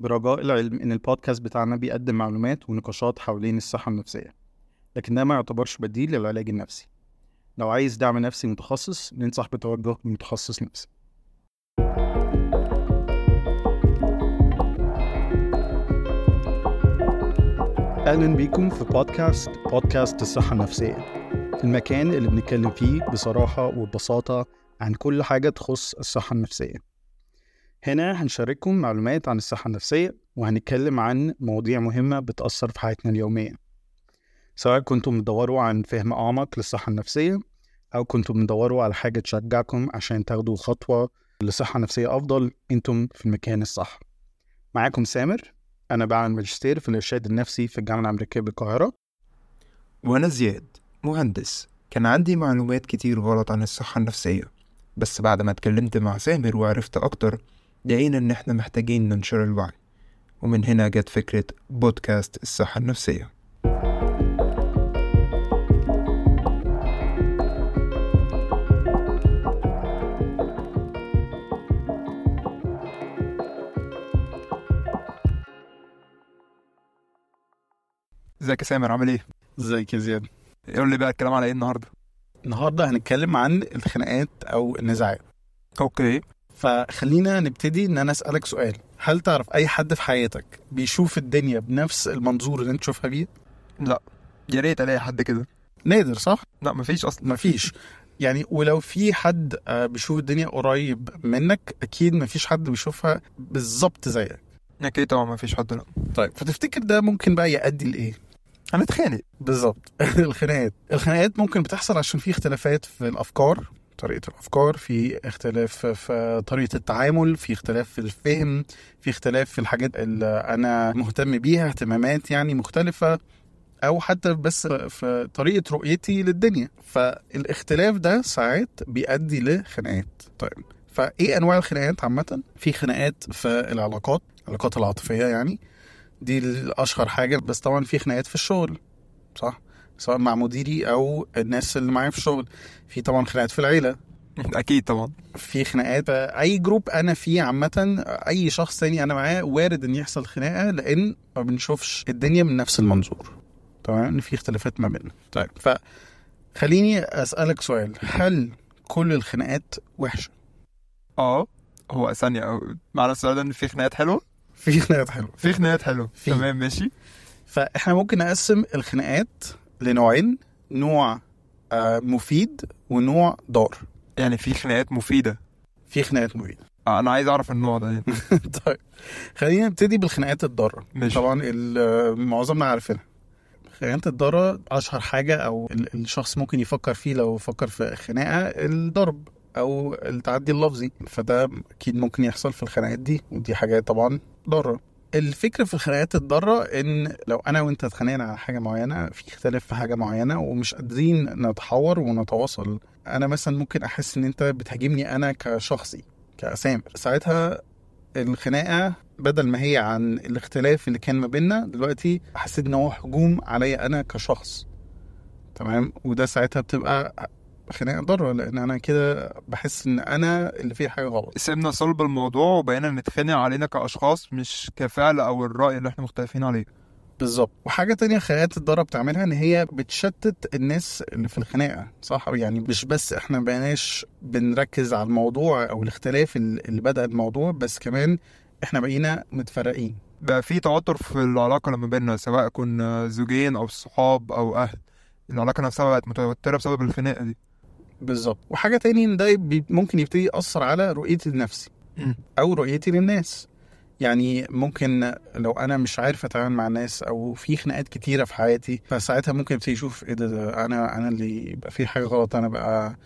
برجاء العلم إن البودكاست بتاعنا بيقدم معلومات ونقاشات حوالين الصحة النفسية لكن ده ما يعتبرش بديل للعلاج النفسي. لو عايز دعم نفسي متخصص ننصح بتوجه لمتخصص نفسي. أهلا بيكم في بودكاست بودكاست الصحة النفسية. المكان اللي بنتكلم فيه بصراحة وببساطة عن كل حاجة تخص الصحة النفسية. هنا هنشارككم معلومات عن الصحة النفسية وهنتكلم عن مواضيع مهمة بتأثر في حياتنا اليومية. سواء كنتم بتدوروا عن فهم أعمق للصحة النفسية أو كنتم بتدوروا على حاجة تشجعكم عشان تاخدوا خطوة لصحة نفسية أفضل أنتم في المكان الصح. معاكم سامر أنا بعمل ماجستير في الإرشاد النفسي في الجامعة الأمريكية بالقاهرة. وأنا زياد مهندس. كان عندي معلومات كتير غلط عن الصحة النفسية بس بعد ما اتكلمت مع سامر وعرفت أكتر لقينا إن إحنا محتاجين ننشر الوعي. ومن هنا جت فكرة بودكاست الصحة النفسية. إزيك يا سامر؟ عامل إيه؟ إزيك يا زياد؟ قول لي بقى الكلام على إيه النهارده؟ النهاردة هنتكلم عن الخناقات أو النزاعات. أوكي. فخلينا نبتدي إن أنا أسألك سؤال. هل تعرف أي حد في حياتك بيشوف الدنيا بنفس المنظور اللي أنت تشوفها بيه؟ لا. يا ريت ألاقي حد كده. نادر صح؟ لا مفيش أصلا. مفيش. يعني ولو في حد آه، بيشوف الدنيا قريب منك أكيد مفيش حد بيشوفها بالظبط زيك. أكيد طبعا مفيش حد لا. طيب فتفتكر ده ممكن بقى يؤدي لإيه؟ هنتخانق. بالظبط. الخناقات. الخناقات ممكن بتحصل عشان في اختلافات في الأفكار. طريقة الأفكار في اختلاف في طريقة التعامل في اختلاف في الفهم في اختلاف في الحاجات اللي أنا مهتم بيها اهتمامات يعني مختلفة أو حتى بس في طريقة رؤيتي للدنيا فالاختلاف ده ساعات بيؤدي لخناقات طيب فإيه أنواع الخناقات عامة؟ في خناقات في العلاقات العلاقات العاطفية يعني دي الأشهر حاجة بس طبعا في خناقات في الشغل صح؟ سواء مع مديري أو الناس اللي معايا في الشغل. في طبعا خناقات في العيلة. أكيد طبعا. في خناقات. أي جروب أنا فيه عامة أي شخص تاني أنا معاه وارد إن يحصل خناقة لأن ما بنشوفش الدنيا من نفس المنظور. تمام؟ إن في اختلافات ما بيننا. طيب فخليني أسألك سؤال. هل كل الخناقات وحشة؟ آه هو ثانية. أو- معنى السؤال ده إن في خناقات حلوة؟ في خناقات حلوة. في خناقات حلوة. في. تمام ماشي. فإحنا ممكن نقسم الخناقات لنوعين نوع آه، مفيد ونوع ضار. يعني في خناقات مفيدة. في خناقات مفيدة. آه أنا عايز أعرف النوع ده. يعني. طيب خلينا نبتدي بالخناقات الضارة. ماشي. طبعا ال- معظمنا عارفينها. خناقات الضرة أشهر حاجة أو ال- الشخص ممكن يفكر فيه لو فكر في خناقة الضرب أو التعدي اللفظي. فده أكيد ممكن يحصل في الخناقات دي ودي حاجة طبعا ضارة. الفكرة في الخناقات الضارة إن لو أنا وأنت اتخانقنا على حاجة معينة في اختلاف في حاجة معينة ومش قادرين نتحاور ونتواصل أنا مثلا ممكن أحس إن أنت بتهاجمني أنا كشخصي كأسامر ساعتها الخناقة بدل ما هي عن الاختلاف اللي كان ما بيننا دلوقتي حسيت إن هو هجوم عليا أنا كشخص. تمام؟ وده ساعتها بتبقى خناقه ضاره لأن أنا كده بحس إن أنا اللي فيه حاجة غلط؟ سيبنا صلب الموضوع وبقينا نتخانق علينا كأشخاص مش كفعل أو الرأي اللي إحنا مختلفين عليه. بالظبط. وحاجة تانية خناقات الضاره بتعملها إن هي بتشتت الناس اللي في الخناقة صح؟ يعني مش بس إحنا بقيناش بنركز على الموضوع أو الاختلاف اللي بدأ الموضوع بس كمان إحنا بقينا متفرقين. بقى في توتر في العلاقة لما بيننا سواء كنا زوجين أو صحاب أو أهل. العلاقة نفسها بقت متوترة بسبب الخناقة دي. بالظبط. وحاجة تاني إن ده ممكن يبتدي يأثر على رؤيتي لنفسي. أو رؤيتي للناس. يعني ممكن لو أنا مش عارف أتعامل مع الناس أو في خناقات كتيرة في حياتي فساعتها ممكن ابتدي أشوف إيه ده, ده أنا أنا اللي يبقى في حاجة غلط أنا بقى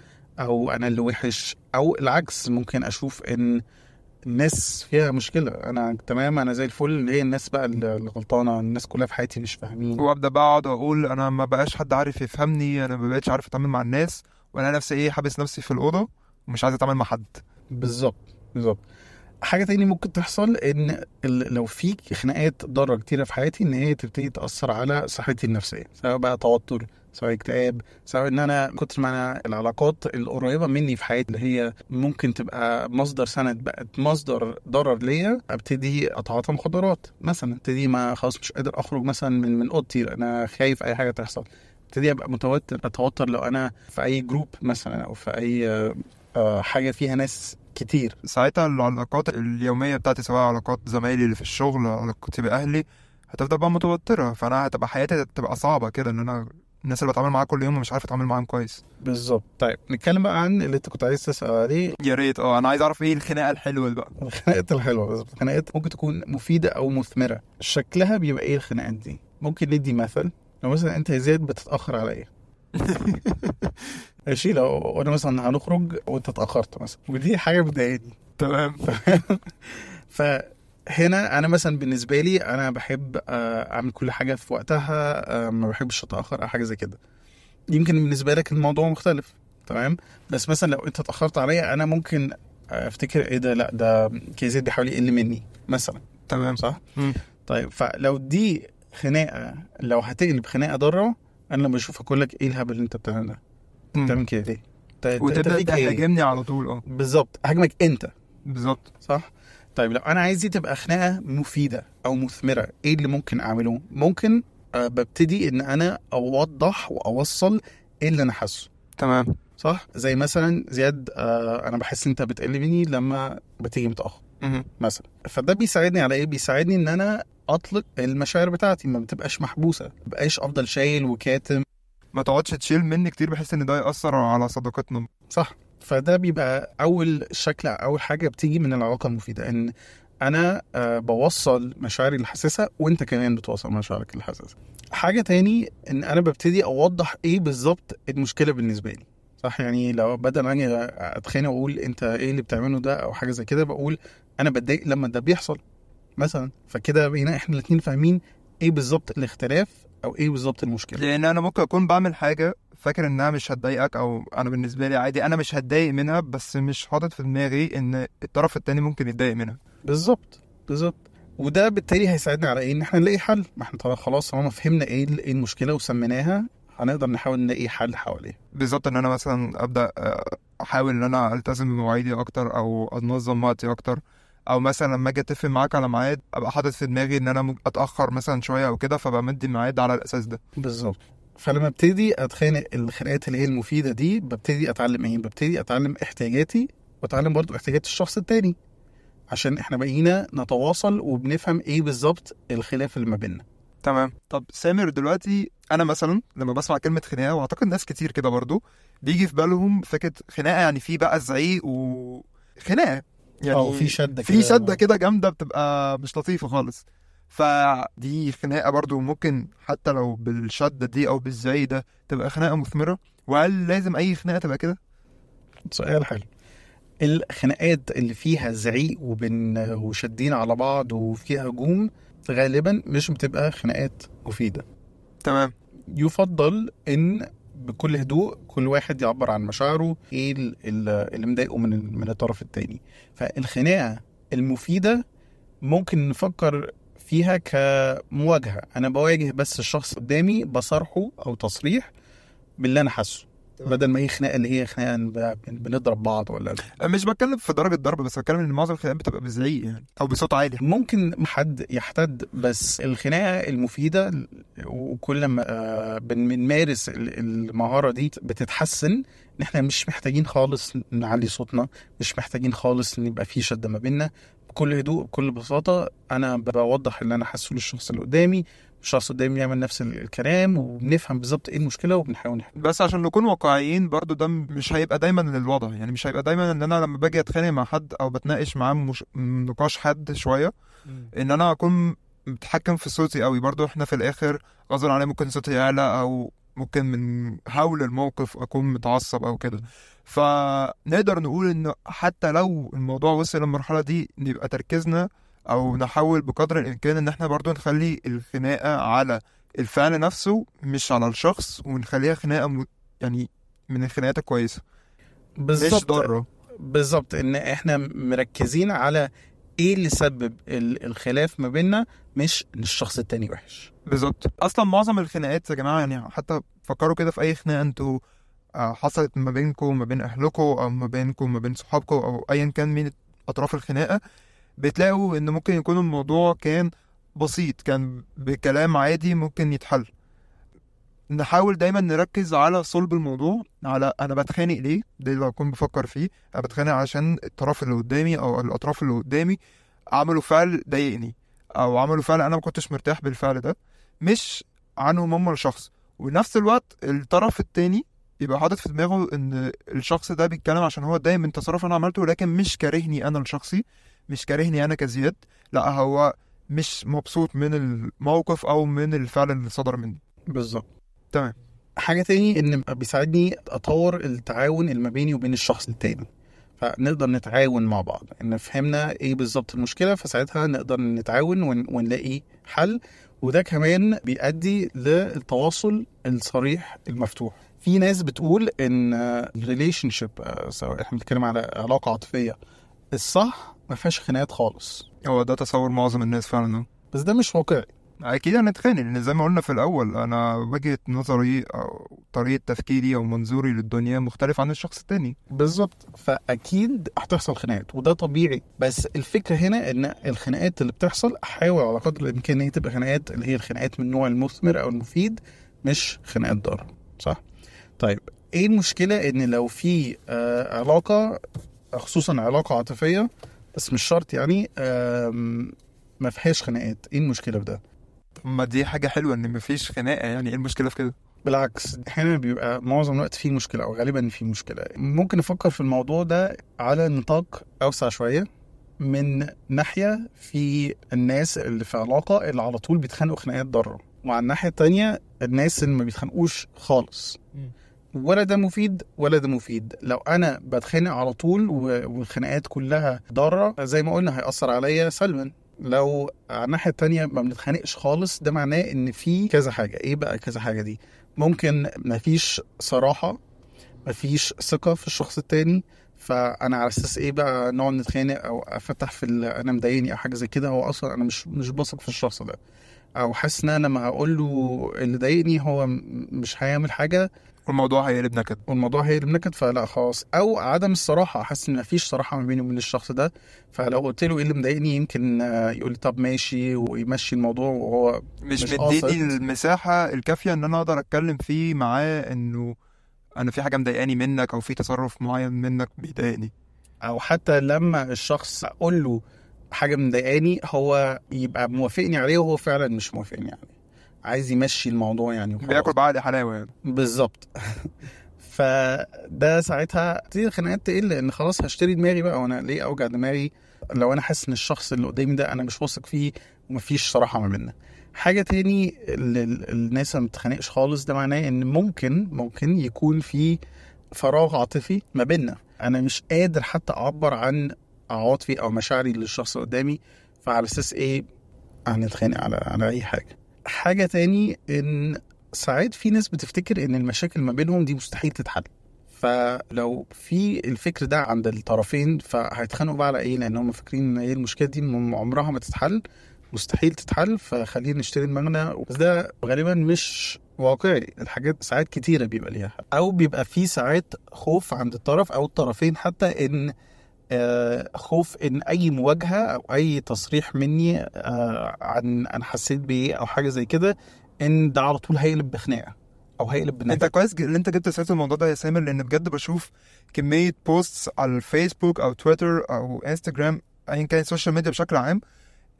أو أنا اللي وحش. أو العكس ممكن أشوف إن الناس فيها مشكلة. أنا تمام أنا زي الفل. هي الناس بقى اللي غلطانه الناس كلها في حياتي مش فاهمين. وأبدأ بقى أقعد أقول أنا ما بقاش حد عارف يفهمني أنا ما بقتش عارف أتعامل مع الناس. وأنا نفسي إيه حابس نفسي في الأوضة ومش عايز أتعامل مع حد. بالظبط بالظبط. حاجة تاني ممكن تحصل إن لو في خناقات ضارة كتيرة في حياتي إن هي تبتدي تأثر على صحتي النفسية. سواء بقى توتر سواء اكتئاب سواء إن أنا كتر ما أنا العلاقات القريبة مني في حياتي اللي هي ممكن تبقى مصدر سند بقت مصدر ضرر ليا أبتدي أتعاطى مخدرات. مثلا أبتدي ما خلاص مش قادر أخرج مثلا من من أوضتي أنا خايف أي حاجة تحصل. ابتدي ابقى متوتر اتوتر لو أنا في اي group مثلا أو في اي آه، حاجة فيها ناس كتير. ساعتها العلاقات اليومية بتاعتي سواء علاقات زمايلي اللي في الشغل علاقتي باهلي هتفضل بقى متوترة. فأنا هتبقى حياتي هتبقى صعبة كده إن أنا الناس اللي بتعامل معاها كل يوم مش عارف أتعامل معاهم كويس. بالظبط. طيب نتكلم بقى عن اللي انت كنت عايز تسأل عليه. يا ريت. آه أنا عايز أعرف إيه الخناقة الحلوة بقى؟ الخناقات الحلوة بالظبط الخناقات ممكن تكون مفيدة أو مثمرة. شكلها بيبقى إيه الخناقات دي؟ ممكن ندي مثل. لو مثلا أنت يا زياد بتتأخر عليا ماشي لو أنا مثلا هنخرج وأنت اتأخرت مثلا ودي حاجة بتضايقني. تمام. فهنا أنا مثلا بالنسبة لي أنا بحب آه، أعمل كل حاجة في وقتها آه، ما بحبش أتأخر أو حاجة زي كده. يمكن بالنسبة لك الموضوع مختلف تمام؟ بس مثلا لو أنت اتأخرت عليا أنا ممكن أفتكر إيه ده؟ لا ده كيزيد بيحاول يقل مني مثلا. تمام. صح؟ مم. طيب فلو دي خناقة لو هتقلب خناقة ضاره أنا لما اشوفك أقول لك إيه الهبل اللي أنت بتعمله ده. بتعمل كده ليه؟ وتبدأ؟ تهاجمني على طول آه. بالظبط. هاجمك أنت. بالظبط. صح؟ طيب لو أنا عايز دي تبقى خناقة مفيدة أو مثمرة إيه اللي ممكن أعمله؟ ممكن آه ببتدي إن أنا أوضح وأوصل إيه اللي أنا حاسه. تمام. صح؟ زي مثلا زياد آه أنا بحس أنت بتقل مني لما بتيجي متأخر. مثلا. فده بيساعدني على إيه؟ بيساعدني إن أنا أطلق المشاعر بتاعتي ما بتبقاش محبوسة ما بقاش أفضل شايل وكاتم. ما تقعدش تشيل مني كتير بحس إن ده يأثر على صداقتنا. صح. فده بيبقى أول شكل أول حاجة بتيجي من العلاقة المفيدة إن أنا آه، بوصل مشاعري اللي حاسسها وأنت كمان بتوصل مشاعرك اللي حاسسها حاجة تاني إن أنا ببتدي أوضح إيه بالظبط المشكلة بالنسبة لي. صح؟ يعني لو بدل ما أجي أتخانق وأقول أنت إيه اللي بتعمله ده أو حاجة زي كده بقول أنا بتضايق لما ده بيحصل مثلا فكده بقينا إحنا الاتنين فاهمين إيه بالظبط الاختلاف أو إيه بالظبط المشكلة. لأن أنا ممكن أكون بعمل حاجة فاكر إنها مش هتضايقك أو أنا بالنسبة لي عادي أنا مش هتضايق منها بس مش حاطط في دماغي إن الطرف التاني ممكن يتضايق منها. بالظبط بالظبط. وده بالتالي هيساعدنا على إيه؟ إن إحنا نلاقي حل. ما إحنا طبعا خلاص طالما فهمنا إيه إيه المشكلة وسميناها هنقدر نحاول نلاقي حل حواليها. بالظبط إن أنا مثلا أبدأ آه، أحاول إن أنا ألتزم بمواعيدي أكتر أو أنظم وقتي أكتر. أو مثلا لما أجي أتفق معاك على ميعاد أبقى حاطط في دماغي إن أنا ممكن أتأخر مثلا شوية أو كده فبقى مدي ميعاد على الأساس ده. بالظبط. فلما أبتدي أتخانق الخناقات اللي هي المفيدة دي ببتدي أتعلم إيه؟ ببتدي أتعلم احتياجاتي وأتعلم برضو احتياجات الشخص التاني. عشان إحنا بقينا نتواصل وبنفهم إيه بالظبط الخلاف اللي ما بيننا. تمام. طب سامر دلوقتي أنا مثلا لما بسمع كلمة خناقة وأعتقد ناس كتير كده برضو بيجي في بالهم فكرة خناقة يعني في بقى زعيق وخناقه يعني آه في شدة في شدة كده جامدة بتبقى مش لطيفة خالص. فدي خناقة برضو ممكن حتى لو بالشدة دي أو بالزعيق ده تبقى خناقة مثمرة. وهل لازم أي خناقة تبقى كده؟ سؤال حلو. الخناقات اللي فيها زعيق وبن وشادين على بعض وفيها هجوم غالبا مش بتبقى خناقات مفيدة. تمام. يفضل إن بكل هدوء كل واحد يعبر عن مشاعره إيه ال- ال- اللي مضايقه من من الطرف التاني فالخناقة المفيدة ممكن نفكر فيها كمواجهة أنا بواجه بس الشخص قدامي بصارحه أو تصريح باللي أنا حاسه. بدل ما هي خناقة اللي هي خناقة بنضرب بعض ولا مش بتكلم في درجة ضرب بس بتكلم إن معظم الخناقات بتبقى بزعيق يعني أو بصوت عالي. ممكن حد يحتد بس الخناقة المفيدة وكل ما آه، بن- بنمارس ال- المهارة دي بتتحسن إن إحنا مش محتاجين خالص نعلي صوتنا مش محتاجين خالص ان يبقى في شدة ما بيننا. بكل هدوء بكل بساطة أنا بوضح اللي أنا حاسه للشخص اللي قدامي. الشخص قدامي يعمل نفس ال- الكلام وبنفهم بالظبط إيه المشكلة وبنحاول نحل. بس عشان نكون واقعيين برضو ده مش هيبقى دايما الوضع. يعني مش هيبقى دايما إن أنا لما باجي أتخانق مع حد أو بتناقش معاه مش... نقاش حد شوية إن أنا أكون متحكم في صوتي قوي. برضو إحنا في الآخر غصب عني ممكن صوتي يعلى أو ممكن من هول الموقف أكون متعصب أو كده. فنقدر نقول ان حتى لو الموضوع وصل للمرحلة دي نبقى تركيزنا أو نحاول بقدر الإمكان إن إحنا برضو نخلي الخناقة على الفعل نفسه مش على الشخص ونخليها خناقة م... يعني من الخناقات الكويسة. مش بالظبط. ضارة. بالظبط. إن إحنا مركزين على إيه اللي سبب ال- الخلاف ما بيننا مش إن الشخص التاني وحش. بالظبط. أصلا معظم الخناقات يا جماعة يعني حتى فكروا كده في أي خناقة أنتوا آه، حصلت ما بينكم ما بين أهلكم أو ما بينكم ما بين صحابكم أو ايا كان مين أطراف الخناقة. بتلاقوا إن ممكن يكون الموضوع كان بسيط كان بكلام عادي ممكن يتحل. نحاول دايما نركز على صلب الموضوع على أنا بتخانق ليه؟ ده اللي بكون بفكر فيه. أنا بتخانق عشان الطرف اللي قدامي أو الأطراف اللي قدامي عملوا فعل ضايقني أو عملوا فعل أنا ما كنتش مرتاح بالفعل ده مش عنهم هم الشخص. ونفس الوقت الطرف التاني يبقى حاطط في دماغه إن الشخص ده بيتكلم عشان هو اتضايق من تصرف أنا عملته لكن مش كارهني أنا الشخصي مش كارهني أنا كزياد لأ هو مش مبسوط من الموقف أو من الفعل اللي صدر مني. بالظبط. تمام. حاجة تاني إن بيساعدني أطور التعاون اللي ما بيني وبين الشخص التاني. فنقدر نتعاون مع بعض. إن فهمنا إيه بالظبط المشكلة فساعتها نقدر نتعاون ون... ونلاقي حل. وده كمان بيؤدي للتواصل الصريح المفتوح. في ناس بتقول إن ال relationship سواء إحنا بنتكلم على علاقة عاطفية الصح ما فيهاش خناقات خالص. هو ده تصور معظم الناس فعلا بس ده مش واقعي. أكيد هنتخانق لأن زي ما قلنا في الأول أنا وجهة نظري أو طريقة تفكيري أو منظوري للدنيا مختلف عن الشخص التاني. بالظبط. فأكيد هتحصل خناقات وده طبيعي. بس الفكرة هنا إن الخناقات اللي بتحصل احاول على قدر الإمكان إن هي تبقى خناقات اللي هي الخناقات من النوع المثمر أو المفيد مش خناقات ضار. صح؟ طيب إيه المشكلة إن لو في آه علاقة خصوصا علاقة عاطفية بس مش شرط يعني ما فيهاش خناقات. إيه المشكلة في ده؟ ما دي حاجة حلوة إن مفيش خناقة يعني إيه المشكلة في كده؟ بالعكس أحيانا بيبقى معظم الوقت فيه مشكلة أو غالبا فيه مشكلة. ممكن نفكر في الموضوع ده على نطاق أوسع شوية. من ناحية في الناس اللي في علاقة اللي على طول بيتخانقوا خناقات ضارة وعلى الناحية التانية الناس اللي ما بيتخانقوش خالص. ولا ده مفيد ولا ده مفيد. لو أنا بتخانق على طول والخناقات كلها ضارة زي ما قلنا هيأثر عليا سلبا. لو على الناحية التانية ما بنتخانقش خالص ده معناه إن في كذا حاجة. إيه بقى كذا حاجة دي؟ ممكن مفيش صراحة مفيش ثقة في الشخص التاني. فأنا على أساس إيه بقى نقعد نتخانق أو أفتح في أنا مضايقني أو حاجة زي كده؟ هو أصلا أنا مش مش بثق في الشخص ده. أو حاسس إن أنا لما هقول له اللي ضايقني هو مش هيعمل حاجة. والموضوع هيقلب نكد. والموضوع هيقلب نكد فلا خلاص. أو عدم الصراحة حاسس إن مفيش صراحة ما بيني وبين الشخص ده. فلو قلت له إيه اللي مضايقني يمكن يقول لي طب ماشي ويمشي الموضوع وهو مش, مش مديني. المساحة الكافية إن أنا أقدر أتكلم فيه معاه إنه أنا في حاجة مضايقاني منك أو في تصرف معين منك بيضايقني. أو حتى لما الشخص أقول له حاجة مضايقاني هو يبقى موافقني عليه وهو فعلا مش موافقني عليه. عايز يمشي الموضوع يعني وخلاص. بياكل بعد حلاوة يعني. بالظبط. فده ساعتها تبتدي الخناقات تقل لأن خلاص هشتري دماغي بقى وأنا ليه أوجع دماغي؟ لو أنا حاسس إن الشخص اللي قدامي ده أنا مش واثق فيه ومفيش صراحة ما بيننا. حاجة تاني ال- ال- الناس ما بتتخانقش خالص ده معناه إن ممكن ممكن يكون في فراغ عاطفي ما بيننا. أنا مش قادر حتى أعبر عن عواطفي أو مشاعري للشخص اللي قدامي فعلى أساس إيه؟ هنتخانق على على أي حاجة. حاجة تاني إن ساعات في ناس بتفتكر إن المشاكل ما بينهم دي مستحيل تتحل. فلو في الفكر ده عند الطرفين فهيتخانقوا بقى على إيه؟ لأن هم فاكرين إن إيه المشكلة دي عمرها ما تتحل. مستحيل تتحل فخلينا نشتري دماغنا بس ده غالبا مش واقعي. الحاجات ساعات كتيرة بيبقى ليها أو بيبقى في ساعات خوف عند الطرف أو الطرفين حتى إن خوف إن أي مواجهة أو أي تصريح مني آه، عن أنا حسيت بإيه أو حاجة زي كده إن ده على طول هيقلب بخناقة أو هيقلب أنت بنكد كويس ج- اللي أنت جبت سيره الموضوع ده يا سامر لأن بجد بشوف كمية posts على الفيسبوك أو تويتر أو انستجرام ايا كان ال social media بشكل عام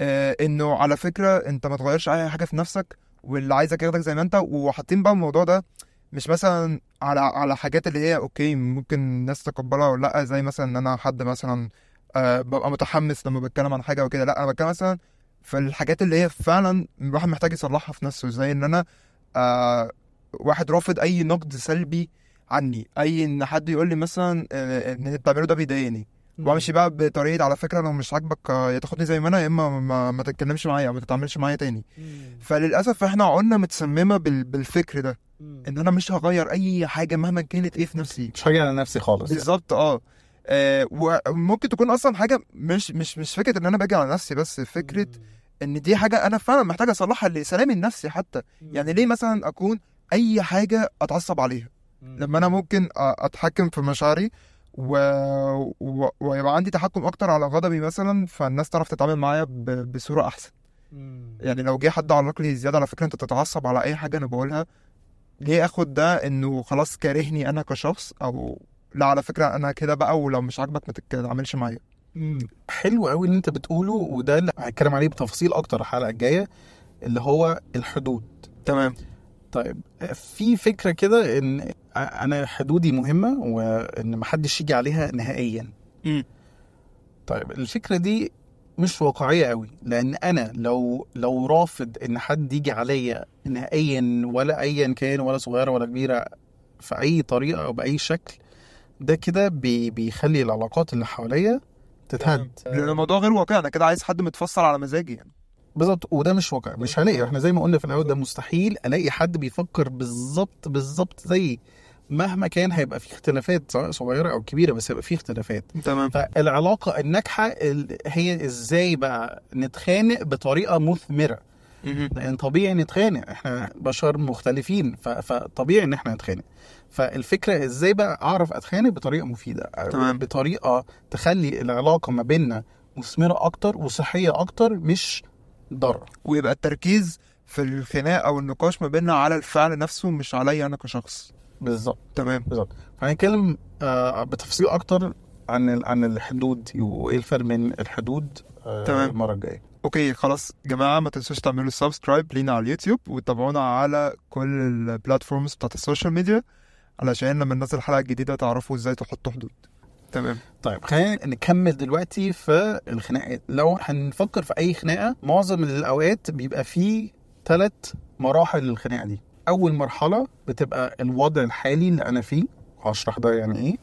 آه إنه على فكرة أنت ما تغيرش أي حاجة في نفسك واللي عايزك ياخدك زي ما أنت وحاطين بقى الموضوع ده مش مثلا على على حاجات اللي هي okay ممكن الناس تتقبلها ولا لأ زي مثلا إن أنا حد مثلا آه ببقى متحمس لما بتكلم عن حاجة وكده لأ أنا بتكلم مثلا في الحاجات اللي هي فعلا الواحد محتاج يصلحها في نفسه زي إن أنا آه واحد رافض أي نقد سلبي عني أي إن حد يقول لي مثلا آه، إن اللي بتعمله ده بيضايقني. وامشي بقى بطريقة على فكرة لو مش عاجبك يا تاخدني زي ما أنا يا إما ما, ما تتكلمش معايا أو ما تتعاملش معايا تاني. فللأسف إحنا عقولنا متسممة بال... بالفكر ده إن أنا مش هغير أي حاجة مهما كانت إيه في نفسي. مش هاجي على نفسي خالص بالظبط آه. آه وممكن تكون أصلا حاجة مش مش مش فكرة إن أنا باجي على نفسي بس فكرة إن دي حاجة أنا فعلا محتاج أصلحها لسلامي النفسي حتى. يعني ليه مثلا أكون أي حاجة أتعصب عليها؟ لما أنا ممكن أتحكم في مشاعري و... و... ويبقى عندي تحكم أكتر على غضبي مثلا فالناس تعرف تتعامل معايا ب... بصورة أحسن. يعني لو جه حد علق لي زيادة على فكرة أنت تتعصب على أي حاجة أنا بقولها. ليه آخد ده إنه خلاص كارهني أنا كشخص أو لا على فكرة أنا كده بقى ولو مش عاجبك ما تتعاملش معايا. حلو قوي اللي أنت بتقوله وده اللي هتكلم عليه بتفاصيل أكتر الحلقة الجاية اللي هو الحدود. تمام. طيب في فكرة كده إن أنا حدودي مهمة وإن محدش يجي عليها نهائيا. مم. طيب الفكرة دي مش واقعية قوي لأن أنا لو لو رافض إن حد يجي عليا نهائيا ولا ايا كان ولا صغيرة ولا كبيرة في أي طريقة أو بأي شكل ده كده بي بيخلي العلاقات اللي حواليا تتهد. لأن الموضوع غير واقعي أنا كده عايز حد متفصل على مزاجي يعني. بالظبط. وده مش واقع مش هلاقي. إحنا زي ما قلنا في الأول ده مستحيل ألاقي حد بيفكر بالظبط بالظبط زيي مهما كان هيبقى في اختلافات سواء صغيرة أو كبيرة بس هيبقى في اختلافات. تمام. فالعلاقة الناجحة ال- هي إزاي بقى نتخانق بطريقة مثمرة. لأن طبيعي نتخانق إحنا بشر مختلفين فطبيعي إن إحنا نتخانق. فالفكرة إزاي بقى أعرف أتخانق بطريقة مفيدة؟ تمام. بطريقة تخلي العلاقة ما بيننا مثمرة أكتر وصحية أكتر مش ضاره ويبقى التركيز في الخناق أو النقاش ما بيننا على الفعل نفسه مش عليا أنا كشخص. بالظبط. تمام. بالظبط. فهنتكلم آه بتفاصيل أكتر عن عن الحدود وإيه الفرق بين الحدود آه تمام. المرة الجاية. Okay خلاص. جماعة ما تنسوش تعملوا subscribe لينا على اليوتيوب وتتابعونا على كل ال platforms بتاعت ال social media علشان لما ننزل حلقة جديدة تعرفوا إزاي تحطوا حدود. تمام. طيب خلينا نكمل دلوقتي في الخناقات لو هنفكر في أي خناقة معظم الأوقات بيبقى فيه ثلاث مراحل للخناقة دي. أول مرحلة بتبقى الوضع الحالي اللي أنا فيه هشرح ده يعني إيه.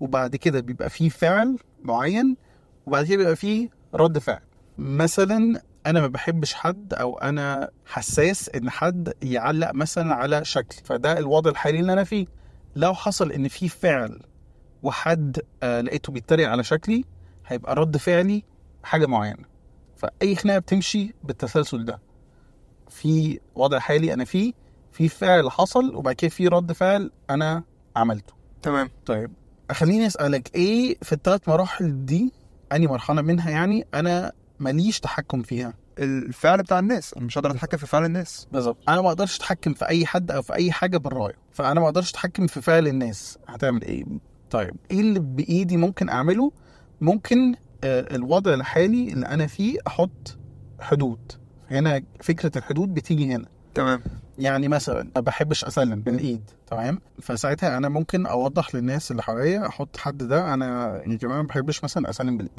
وبعد كده بيبقى فيه فعل معين وبعد كده بيبقى فيه رد فعل. مثلا أنا ما بحبش حد أو أنا حساس إن حد يعلق مثلا على شكل فده الوضع الحالي اللي أنا فيه. لو حصل إن في فعل وحد آه لقيته بيتريق على شكلي هيبقى رد فعلي حاجة معينة. فأي خناقة بتمشي بالتسلسل ده. في وضع حالي أنا فيه في فعل حصل وبعد كده في رد فعل أنا عملته. تمام. طيب خليني أسألك إيه في الثلاث مراحل دي اني مرحلة منها يعني أنا ماليش تحكم فيها؟ الفعل بتاع الناس. أنا مش هقدر أتحكم في فعل الناس. بالظبط. أنا ما أقدرش أتحكم في أي حد أو في أي حاجة بالرايه فأنا ما أقدرش أتحكم في فعل الناس. هتعمل إيه؟ طيب. إيه اللي بإيدي ممكن أعمله؟ ممكن آه، الوضع الحالي اللي أنا فيه أحط حدود. هنا فكرة الحدود بتيجي هنا. تمام. يعني مثلا ما بحبش أسلم بالإيد تمام؟ فساعتها أنا ممكن أوضح للناس اللي حواليا أحط حد ده أنا يا جماعة ما بحبش مثلا أسلم بالإيد.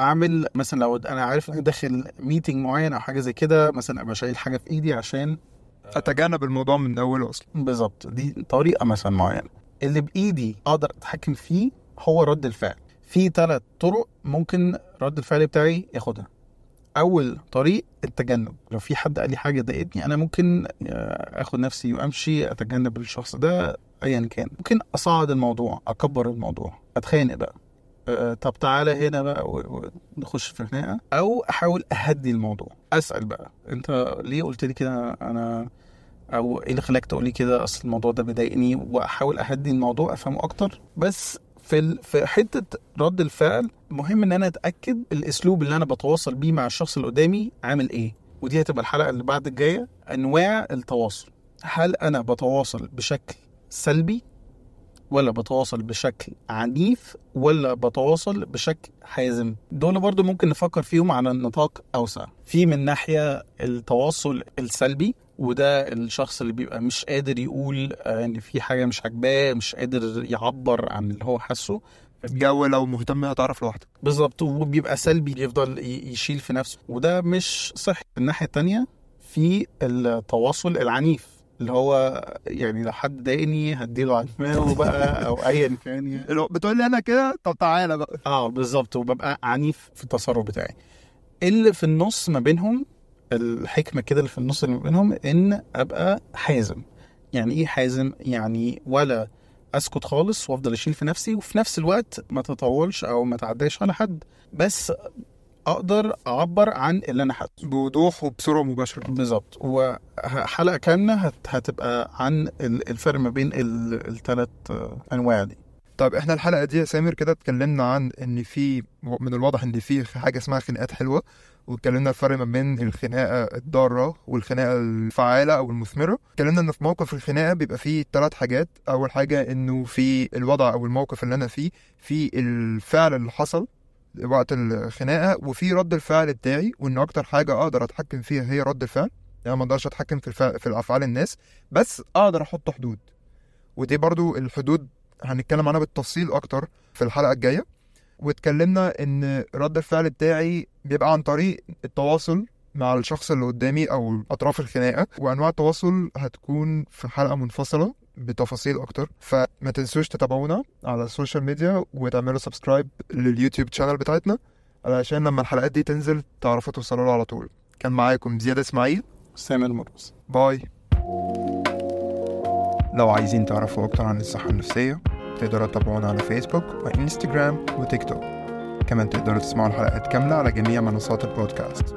وأعمل مثلا لو أنا عارف إن أنا داخل ميتنج معين أو حاجة زي كده مثلا أبقى شايل حاجة في إيدي عشان أتجنب الموضوع من أوله أصلا. بالظبط. دي طريقة مثلا معينة. اللي بإيدي أقدر أتحكم فيه هو رد الفعل. في ثلاث طرق ممكن رد الفعل بتاعي ياخدها. أول طريق التجنب. لو في حد قال لي حاجة ضايقتني أنا ممكن آه، آخد نفسي وأمشي أتجنب الشخص ده ايا كان. ممكن أصعد الموضوع أكبر الموضوع أتخانق بقى. آه، طب تعالى هنا بقى ونخش في خناقة. أو أحاول أهدي الموضوع. أسأل بقى. أنت ليه قلت لي كده؟ أنا أو إيه اللي خلاك تقول لي كده؟ أصل الموضوع ده بيضايقني وأحاول أهدي الموضوع أفهمه أكتر. بس في. في حتة رد الفعل مهم إن أنا أتأكد الأسلوب اللي أنا بتواصل بيه مع الشخص اللي قدامي عامل إيه. ودي هتبقى الحلقة اللي بعد الجاية. أنواع التواصل. هل أنا بتواصل بشكل سلبي ولا بتواصل بشكل عنيف ولا بتواصل بشكل حازم؟ دول برضو ممكن نفكر فيهم على نطاق أوسع. في من ناحية التواصل السلبي وده الشخص اللي بيبقى مش قادر يقول إن في حاجة مش عاجباه مش قادر يعبر عن اللي هو حاسه. الجو لو مهتم هتعرف لوحدك. بالظبط وبيبقى سلبي يفضل يشيل في نفسه. وده مش صحي. الناحية التانية في التواصل العنيف اللي هو يعني لو حد ضايقني هديله على دماغه بقى أو ايا كان يعني. بتقول لي أنا كده؟ طب تعالى بقى. آه بالظبط. وببقى عنيف في التصرف بتاعي. اللي في النص ما بينهم الحكمة كده اللي في النص اللي بينهم إن أبقى حازم. يعني إيه حازم؟ يعني ولا أسكت خالص وأفضل أشيل في نفسي وفي نفس الوقت ما تطولش أو ما تعداش على حد بس أقدر أعبر عن اللي أنا حاسه. بوضوح وبصورة مباشرة. بالظبط. وحلقة كاملة هت... هتبقى عن ال- الفرق ما بين الثلاث أنواع دي. طيب إحنا الحلقة دي يا سامر كده اتكلمنا عن إن في من الواضح إن في حاجة اسمها خناقات حلوة. واتكلمنا الفرق ما بين الخناقة الضارة والخناقة الفعالة أو المثمرة. اتكلمنا إن في موقف الخناقة بيبقى فيه ثلاث حاجات. أول حاجة إنه في الوضع أو الموقف اللي أنا فيه في الفعل اللي حصل وقت الخناقة وفي رد الفعل بتاعي وإن أكتر حاجة أقدر أتحكم فيها هي رد الفعل. يعني ما أقدرش أتحكم في الفعل في الأفعال الناس بس أقدر أحط حدود. ودي برضو الحدود هنتكلم عنها بالتفصيل أكتر في الحلقة الجاية. واتكلمنا إن رد الفعل بتاعي بيبقى عن طريق التواصل مع الشخص اللي قدامي أو اطراف الخناقة وأنواع التواصل هتكون في حلقة منفصلة بتفاصيل أكتر. فما تنسوش تتابعونا على ال social media وتعملوا subscribe لل YouTube channel بتاعتنا علشان لما الحلقات دي تنزل تعرفوا توصلوا له على طول. كان معاكم زياد إسماعيل. سامر مرقص باي. لو عايزين تعرفوا أكتر عن الصحة النفسية تقدروا تتابعونا على فيسبوك وإنستجرام وتيك توك كمان تقدروا تسمعوا الحلقات كاملة على جميع منصات البودكاست.